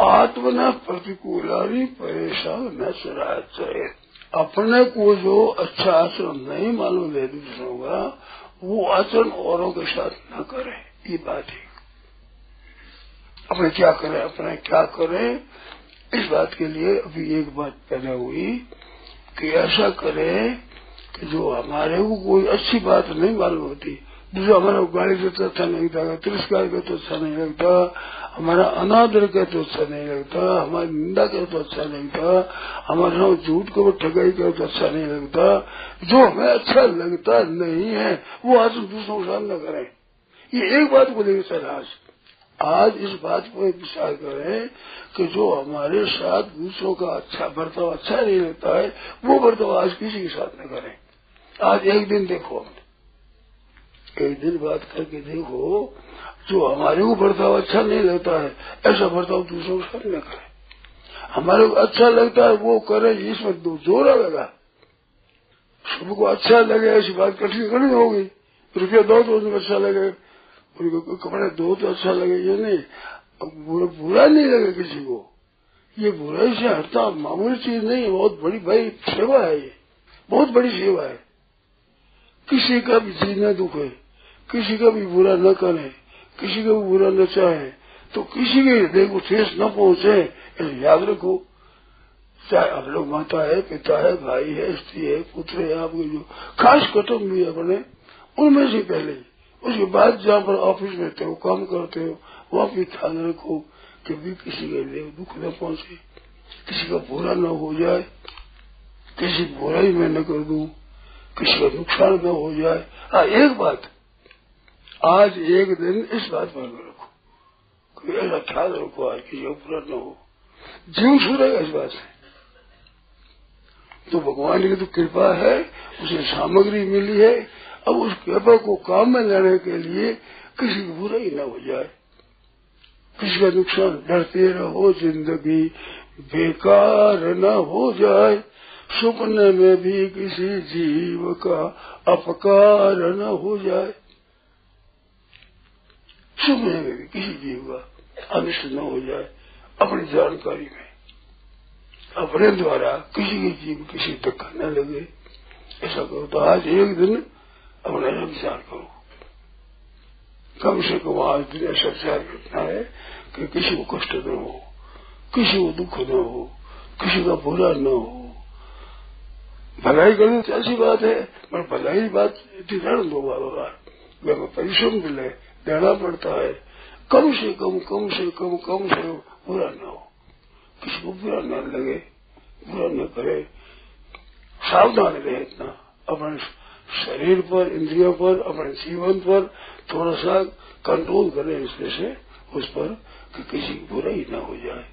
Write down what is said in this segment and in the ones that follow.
आत्मना प्रतिकूलारी परेशान न चराचरे अपने को जो अच्छा आचरण नहीं मालूम है दूसरों का, वो आचरण औरों के साथ न करे, ये बात है। अपने क्या करें, अपने क्या करें, इस बात के लिए अभी एक बात पहले हुई कि ऐसा करें कि जो हमारे को कोई अच्छी बात नहीं मालूम होती दूसरा हमारा गाली तो अच्छा नहीं लगता तिरस्कार के तो अच्छा नहीं लगता, हमारा अनादर के तो अच्छा नहीं लगता, हमारी निंदा के तो अच्छा नहीं लगता हमारे झूठ को ठगाई के तो अच्छा नहीं लगता, जो हमें अच्छा लगता नहीं है, वो आज दूसरों के सामने करें। ये एक बात लेकर चल आज आज इस बात को विचार करें कि जो हमारे साथ दूसरों का अच्छा बर्ताव अच्छा नहीं लगता है, वो बर्ताव आज किसी के साथ न करें। आज एक दिन देखो एक दिन बात करके देखो जो हमारे को बर्ताव अच्छा नहीं लगता है। ऐसा बर्ताव दूसरों के साथ न करे। हमारे को अच्छा लगता है वो करे इसमें दो ज़ोर आएगा सबको अच्छा लगे ऐसी बात कठिन करनी होगी। रुपया दो तो उसमें अच्छा लगे। कपड़े दो तो अच्छा लगे ये नहीं। बुरा, बुरा नहीं लगे किसी को। ये बुराई से हटता मामूली चीज़ नहीं बहुत बड़ी भाई सेवा है ये। बहुत बड़ी सेवा है। किसी का भी चीज़ न दुखे किसी का भी बुरा न करे, किसी का भी बुरा न चाहे तो किसी के हृदय को ठेस न पहुँचे याद रखो, चाहे आप लोग माता है, पिता है, भाई है, स्त्री है, पुत्र है, आपके जो खास कुटुम्ब भी अपने, उनमें से पहले, उसके बाद जहाँ पर ऑफ़िस में हो, काम करते हो, वहाँ भी ध्यान रखो कि भी किसी के लिए दुख न पहुँचे, किसी का बुरा न हो जाए, किसी बुराई में न कर दू। किसी का नुकसान न हो जाए। हाँ एक बात। आज एक दिन इस बात में रखो कोई ऐसा ख्याल रखो आज का बुरा न हो। जीव छूटेगा इस बात से। तो भगवान की तो कृपा है, उसे सामग्री मिली है। अब उस कृपा को काम में लाने के लिए किसी की बुराई न हो जाए। किसी का नुकसान डरते रहो ज़िंदगी बेकार न हो जाए। सपने में भी किसी जीव का अपकार न हो जाए। सपने में भी किसी जीव का अनिष्ट न हो जाए, अपनी जानकारी में। अपने द्वारा किसी के जीव किसी धक्का न लगे। ऐसा करो तो आज एक दिन अपना विचार करो। कम से कम आज दिन ऐसा विचार करना है कि किसी को कष्ट न हो, किसी को दुख न हो, किसी का बुरा न हो। भलाई करनी तो ऐसी बात है, पर भलाई बात रण दो बार में परिश्रम मिले देना पड़ता है। कम से कम कम से कम कम से बुरा न हो। किसी को बुरा न लगे, बुरा न करे। सावधान रहे इतना। अपने शरीर पर, इंद्रियों पर, अपने जीवन पर थोड़ा सा कंट्रोल करें इसमें से, उस पर कि किसी की बुराई न हो जाए।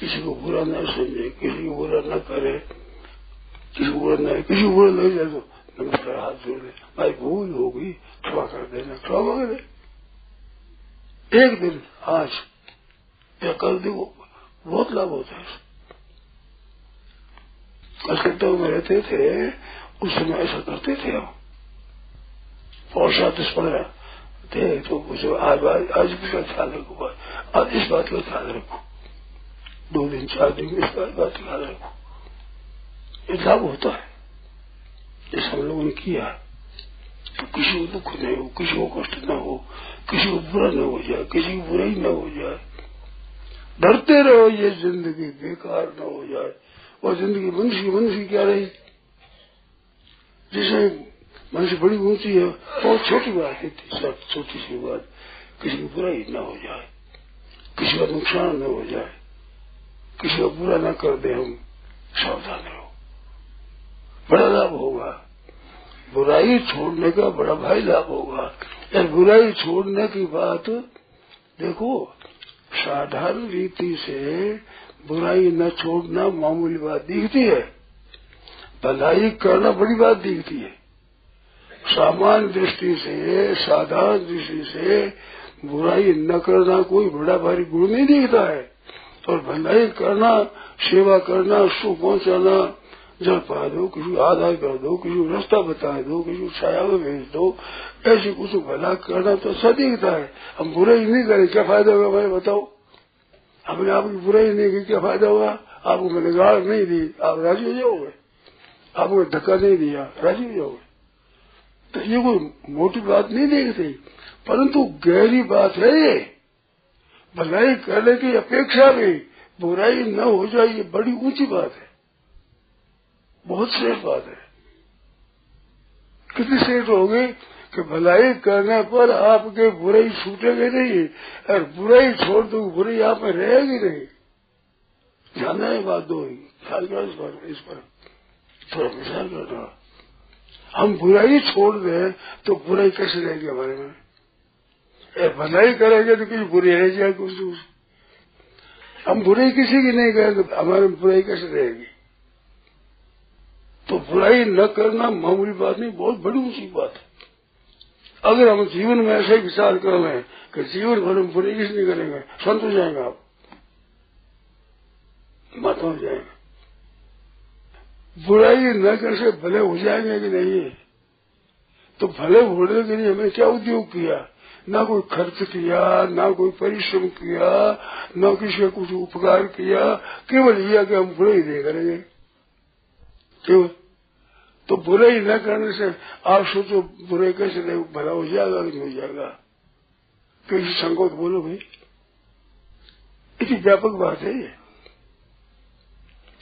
किसी को बुरा न समझे, किसी को बुरा न करे। को बुरा न किसी को बुरा नहीं तो नमस्कार हाथ जोड़ दे भाई भूल होगी क्षमा कर देना क्षमा कर दे एक दिन आज या कल देखो बहुत लाभ होता है कलकत्ता में रहते थे उस समय ऐसा करते थे हम पौषा दस पंद्रह थे तो मुझे आज आज इसका ख्याल रखो आज इस बात का ख्याल रखो दो दिन चार दिन इस बात का ख्याल रखो लाभ होता है। जैसे हम लोगों ने किया। तो किसी को दुख नहीं हो, किसी को कष्ट न हो, किसी को बुरा न हो जाए, किसी को बुराई न हो जाए। डरते रहो, ये ज़िंदगी बेकार न हो जाए। और ज़िंदगी मनुष्य मनुष्य क्या रही? जैसे मनुष्य बड़ी ऊँची है, बहुत छोटी बात है सब छोटी सी बात। किसी की बुराई न हो जाए, किसी का नुकसान न हो जाए, किसी का बुरा न कर दे हम, सावधान रहो। बड़ा लाभ होगा। बुराई छोड़ने का बड़ा भाई लाभ होगा। यार बुराई छोड़ने की बात, देखो, साधारण रीति से बुराई न छोड़ना मामूली बात दिखती है। भलाई करना बड़ी बात दिखती है। सामान्य दृष्टि से, साधारण दृष्टि से बुराई न करना कोई बड़ा भारी गुण नहीं दिखता है। और भलाई करना, सेवा करना सुख पहुंचाना जल पा दो किसी आधार कर दो किसी रास्ता बता दो किसी छाया में भेज दो, ऐसे कुछ भला करना तो सदीकता है। हम बुराई नहीं करें, क्या फ़ायदा होगा भाई, बताओ। हमने आपकी बुराई नहीं की, क्या फ़ायदा हुआ आपको मैंने गाड़ नहीं दी, आप राज़ी हो जाओगे? आपको धक्का नहीं दिया, राज़ी हो जाओगे? तो ये कोई मोटी बात नहीं देखते। परंतु गहरी बात है ये। भलाई करने की अपेक्षा भी बुराई न हो जाए, ये बड़ी ऊँची बात है। बहुत श्रेष्ठ बात है। कितनी श्रेष्ठ होगी कि भलाई करने पर आपके बुराई छूटेगी नहीं, और बुराई छोड़ दो, बुराई आप में रहेगी नहीं। जाना है बात दो ख्याल करो इस पर इस पर। थोड़ा विचार करना हम बुराई छोड़ दें तो बुराई कैसे रहेगी हमारे में? भलाई करेंगे तो कुछ बुरी रह जाए कुछ हम बुराई किसी की नहीं करेंगे, हमारे बुराई कैसे रहेगी? तो बुराई न करना मामूली बात नहीं, बहुत बड़ी ऊँची बात है। अगर हम जीवन में ऐसे विचार कर हैं कि जीवन भर में बुराई नहीं करेंगे, संत हो जाएँगे आप। मत हो जाएँगे। बुराई न कर से भले हो जाएँगे कि नहीं तो भले होने के लिए हमें क्या उद्योग किया? ना कोई खर्च किया, ना कोई परिश्रम किया, न किसी का कुछ उपकार किया, केवल यह कि हम बुराई नहीं करेंगे। केवल तो बुराई न करने से आप सोचो, बुराई कैसे नहीं भला हो जाएगा नहीं हो जाएगा? किसी संकोच बोलो भाई। इतनी व्यापक बात है ये।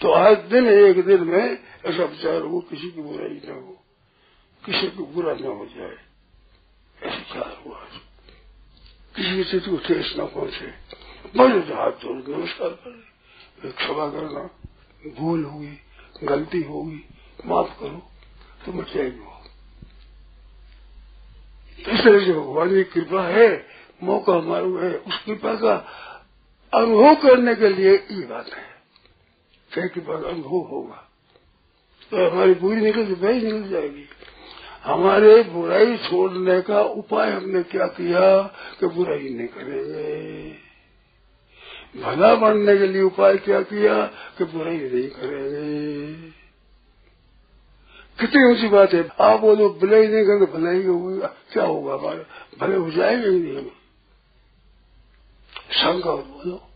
तो आज दिन एक दिन में ऐसा विचार हो, किसी की बुराई न हो, किसी को बुरा न हो जाए। ऐसा विचार हुआ किसी की स्थिति को ठेस न पहुँचे। बड़े हाथ जोड़ नमस्कार कर। क्षमा करना। भूल होगी। गलती होगी, माफ़ करो तो मच जाएगी इस तरह से भगवान की कृपा है, मौका हमारा है, उस कृपा का अनुभव करने के लिए ये बात है। क्या कृपा का अनुभव होगा तो हमारी बुरी निकल बुराई निकल जाएगी। हमारे बुराई छोड़ने का उपाय हमने क्या किया कि बुराई नहीं करेंगे भला बनने के लिए उपाय क्या किया? कि बुराई नहीं करेंगे कितनी ऊँची बात है। आप बोलो भलाई नहीं करेंगे भलाई होगी। क्या होगा हमारे? भले हो जाएँगे ही नहीं हम। शंका बोलो।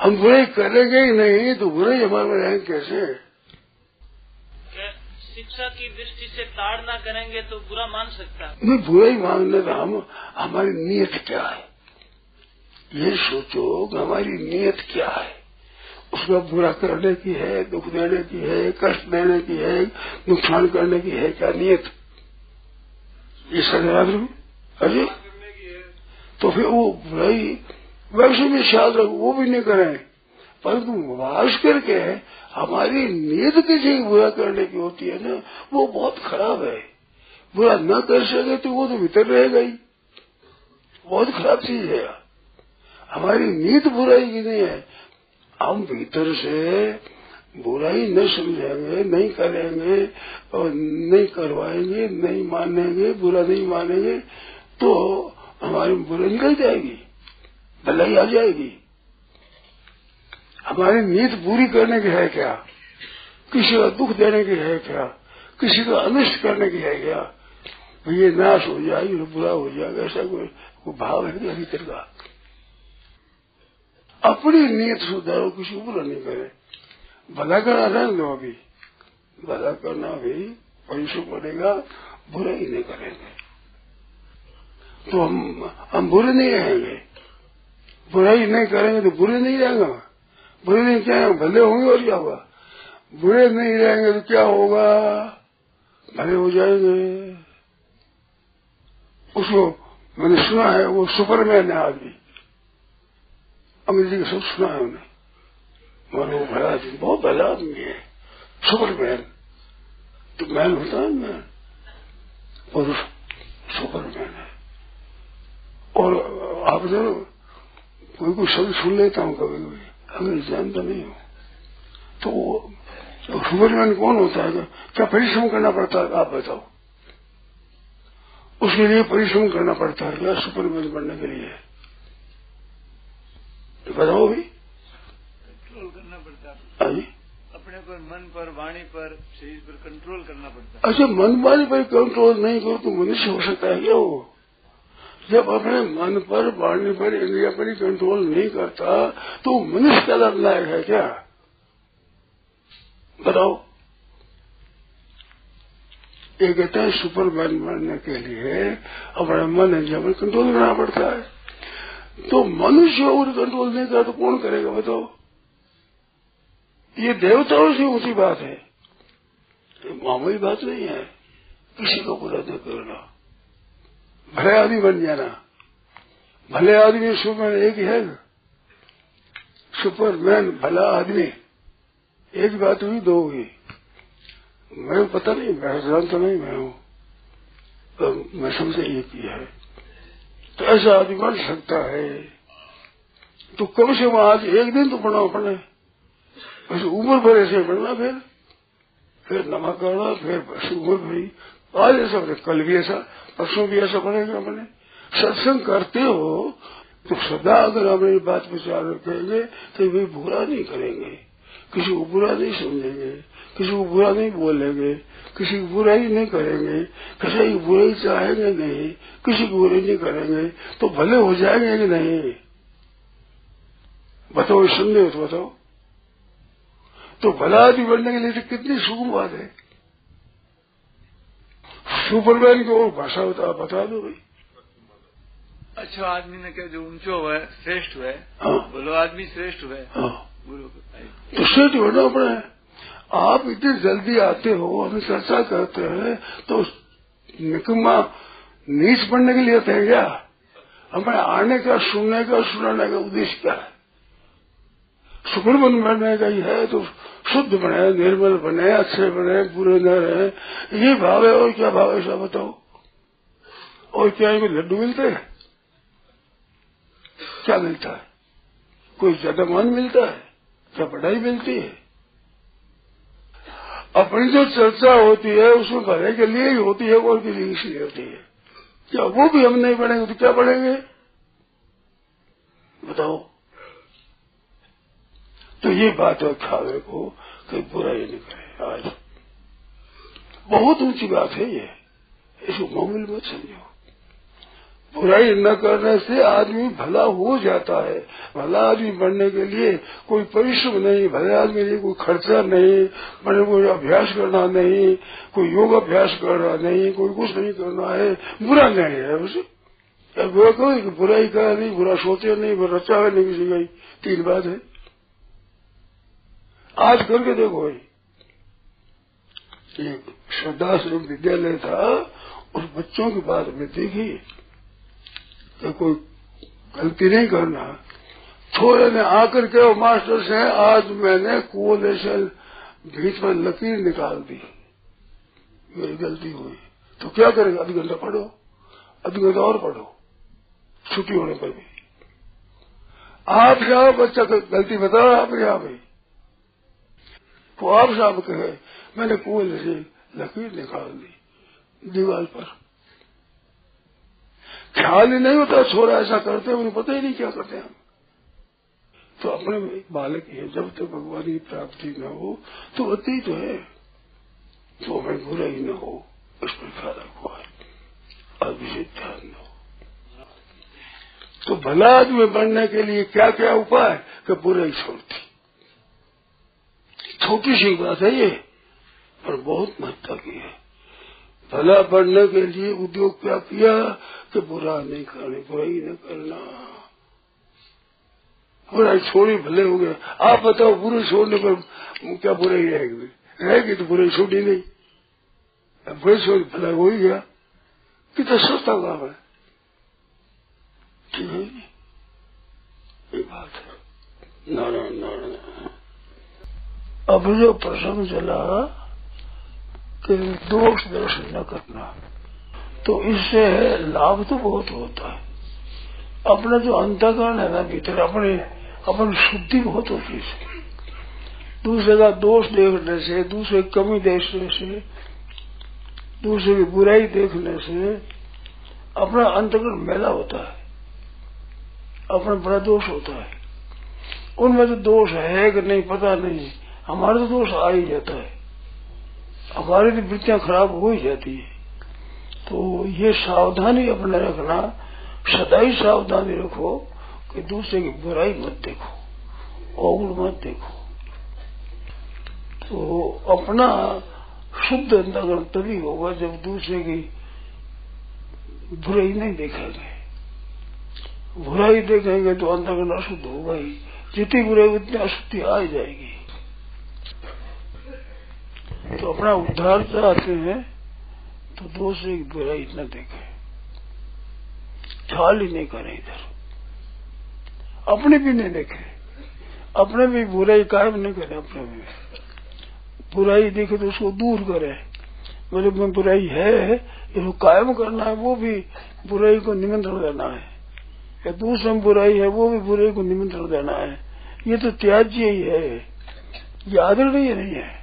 हम बुराई करेंगे ही नहीं तो बुराई हमारे रहेंगे कैसे? शिक्षा की दृष्टि से ताड़ना करेंगे तो बुरा मान सकता है। नहीं बुराई मांगने का हम हमारी नीयत क्या है? ये सोचो कि हमारी नीयत क्या है? उसका बुरा करने की है, दुख देने की है, कष्ट देने की है, नुकसान करने की है क्या नियत? ये सदराज अरे तो फिर वो बुराई वैसे भी ख्याल रखो, वो भी नहीं करें। परंतु वास करके हमारी नीयत किसी बुरा करने की होती है ना, वो बहुत खराब है। बुरा न कर सके तो वो तो भीतर रहेगा ही बहुत खराब चीज़ है हमारी नीत बुराई की नहीं है। हम भीतर से बुराई न समझेंगे, नहीं करेंगे और नहीं करवाएँगे, नहीं मानेंगे, बुरा नहीं मानेंगे तो हमारी बुराई निकल जाएगी, भलाई आ जाएगी। हमारी नीत पूरी करने की है क्या? किसी का दुख देने की है क्या? किसी का अनिष्ट करने की है क्या? ये नाश हो जाएगी, बुरा हो जाएगा, ऐसा कोई भाव है भीतर का? अपनी नीयत सुधारो किसी बुरा नहीं करे भला करना रहने दो अभी। भला करना भी परिश्रम पड़ेगा बुरा ही नहीं करेंगे। तो हम हम बुरे नहीं रहेंगे। बुराई नहीं करेंगे तो बुरे नहीं रहेंगे। बुरे नहीं क्या भले होंगे और क्या होगा? बुरे नहीं रहेंगे तो क्या होगा? भले हो जाएँगे। उसको मैंने सुना है, वो सुपरमैन है आदमी अंग्रेज़ी का सब सुना है उन्हें। वो भला आदमी बहुत भला आदमी है। सुपरमैन तो मैन होता है मैन और सुपरमैन है। और आप जो कोई कोई शब्द सुन लेता हूँ कभी कभी अंग्रेज़ जानता नहीं हूँ तो तो सुपरमैन कौन होता है? क्या परिश्रम करना पड़ता है? आप बताओ। उसके लिए परिश्रम करना पड़ता है, क्या सुपरमैन बनने के लिए? तो बताओ भी कंट्रोल करना पड़ता। है हाँ अपने को मन पर वाणी पर शरीर पर कंट्रोल करना पड़ता। है अच्छा मन वाणी पर कंट्रोल नहीं करो तो मनुष्य हो सकता है क्या वो? जब अपने मन पर वाणी पर इंद्रिया पर ही कंट्रोल नहीं करता तो मनुष्य का लायक है क्या? बताओ। ये कहते हैं सुपरमैन बनने के लिए अपने मन इंद्रिया पर कंट्रोल करना पड़ता है। तो मनुष्य और कंट्रोल नहीं करा तो कौन करेगा बताओ? ये देवताओं से ऊँची बात है। मामूली बात नहीं है। किसी को बुरा नहीं करना। भले आदमी बन जाना। भले आदमी सुपरमैन एक ही है। सुपरमैन, भला आदमी। एक बात हुई, दो हुई। मैं पता नहीं, मैं जानता नहीं, मैं हूँ। तो मैं समझे ये किया है। तो ऐसा आदमी बन सकता है। तो कम से कम आज एक दिन तो पढ़ना अपने बस उम्र भर ऐसे पढ़ना फिर। फिर नमक करना, फिर उम्र भरी। आज ऐसा बने कल भी ऐसा, परसों भी ऐसा पढ़ेगा अपने। सत्संग करते हो तो सदा अगर अपनी बात विचार रखेंगे तो वे बुरा नहीं करेंगे। किसी को बुरा नहीं समझेंगे। किसी को बुरा नहीं बोलेंगे किसी की बुराई नहीं करेंगे किसी की बुराई चाहेंगे नहीं किसी की बुराई नहीं करेंगे तो भले हो जाएँगे कि नहीं? बताओ संदेह तो बताओ। तो भला आदमी बनने के लिए तो कितनी सुगम बात है। सुपरमैन की और भाषा बता बता दो भाई। अच्छा आदमी ने क्या जो ऊंचो हुआ श्रेष्ठ हुआ हाँ। बोलो आदमी श्रेष्ठ हुआ हाँ। तो सेठ होना अपने आप इतनी जल्दी आते हो, हम चर्चा करते हैं तो निकम्मा नीच पढ़ने के लिए हैं क्या? हमें आने का, सुनने का, सुनाने का उद्देश्य क्या है? सुपरमन बनने का ही है तो शुद्ध बने, निर्मल बने, अच्छे बने, बुरे न रहे। ये भाव है, और क्या भाव है ऐसा बताओ। और क्या इनमें लड्डू मिलते हैं? क्या मिलता है? कोई ज़्यादा मान मिलता है? क्या पढ़ाई मिलती है? अपनी जो चर्चा होती है उसमें भले के लिए ही होती है, और किसी इसलिए होती है। क्या वो भी हम नहीं पढ़ेंगे तो क्या पढ़ेंगे? बताओ। तो ये बात है खावे को, कोई बुरा ही नहीं करे आज। बहुत ऊँची बात है ये। इसको मामूल मत समझो। बुराई न करने से आदमी भला हो जाता है। भला आदमी बनने के लिए कोई परिश्रम नहीं, भले आदमी के लिए कोई खर्चा नहीं बड़े कोई अभ्यास करना नहीं, कोई योग अभ्यास करना नहीं, कोई कुछ नहीं करना है। बुरा नहीं है उसे। बुरा कहो कि बुराई का नहीं, बुरा सोचे नहीं, बुरा रचा है, नहीं किसी का तीन बात है। आज करके देखो भाई। एक श्रद्धाश्रम विद्यालय था, उस बच्चों की बात में देखी कि कोई गलती नहीं करना। थोड़े ने आकर के वो मास्टर से आज मैंने कुएँ से बीच में लकीर निकाल दी। मेरी गलती हुई। तो क्या करेगा? आधी घंटा पढ़ो। आधी घंटा और पढ़ो। छुट्टी होने पर भी। आप जाओ बच्चा गलती बताओ आप यहाँ भाई तो आप साहब कहे, मैंने कुएँ से लकीर निकाल दी। दीवार पर। ख्याल ही नहीं होता, छोरा ऐसा करते उन्हें पता ही नहीं क्या करते हम तो अपने बालक ही है जब तक भगवान की प्राप्ति न हो तो अति तो है। तो हमें बुरा ही न हो इस पर ख्याल रखो। अभी ध्यान दो तो भला आदमी बनने के लिए क्या क्या उपाय कि बुराई छोड़ती? छोटी सी बात है ये, पर बहुत महत्व की है। भला बढ़ने के लिए उद्योग क्या किया? कि बुरा नहीं करने, बुराई न करना। बुराई छोड़ी भले हो गए आप बताओ, बुरे छोड़ने पर क्या बुराई रहेगी? रहेगी तो बुराई छोड़ी नहीं। बुरे छोड़, भला हो ही गया। कितना सस्ता काम है। ठीक है ये बात है। नारायण नारायण अब जो प्रसंग चला कि दोष दर्शन न करना। तो इससे लाभ तो बहुत होता है। अपना जो अंतकरण है ना भीतर, अपने, अपन शुद्धि बहुत होती है दूसरे का दोष देखने से, दूसरे की कमी देखने से, दूसरे की बुराई देखने से अपना अंतकरण मेला होता है। अपना बड़ा दोष होता है। उनमें तो दोष है कि नहीं, पता नहीं। हमारा तो दोष आ ही जाता है। हमारी तो वृत्तियाँ खराब हो ही जाती है। तो ये सावधानी अपने रखना, सदाई सावधानी रखो कि दूसरे की बुराई मत देखो अवगुण मत देखो। तो अपना शुद्ध अंतगण तभी होगा जब दूसरे की बुराई नहीं देखेंगे। बुराई देखेंगे तो अंतगण अशुद्ध होगा ही। जितनी बुराई, उतनी अशुद्धि आ जाएगी। तो अपना उद्धार चाहते हैं तो दूसरे की बुराई न देखें। छाल ही नहीं करें इधर। अपने भी नहीं देखे। अपने भी बुराई कायम नहीं करे, अपने भी। बुराई देखे तो उसको दूर करे। मेरे में बुराई है, इसको कायम करना है, वो भी बुराई को निमंत्रण देना है। या दूसरे में बुराई है, वो भी बुराई को निमंत्रण देना है। ये तो त्याज्य ही है। ये आदरणीय नहीं है।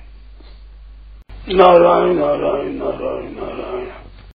नारायण नारायण नारायण नारायण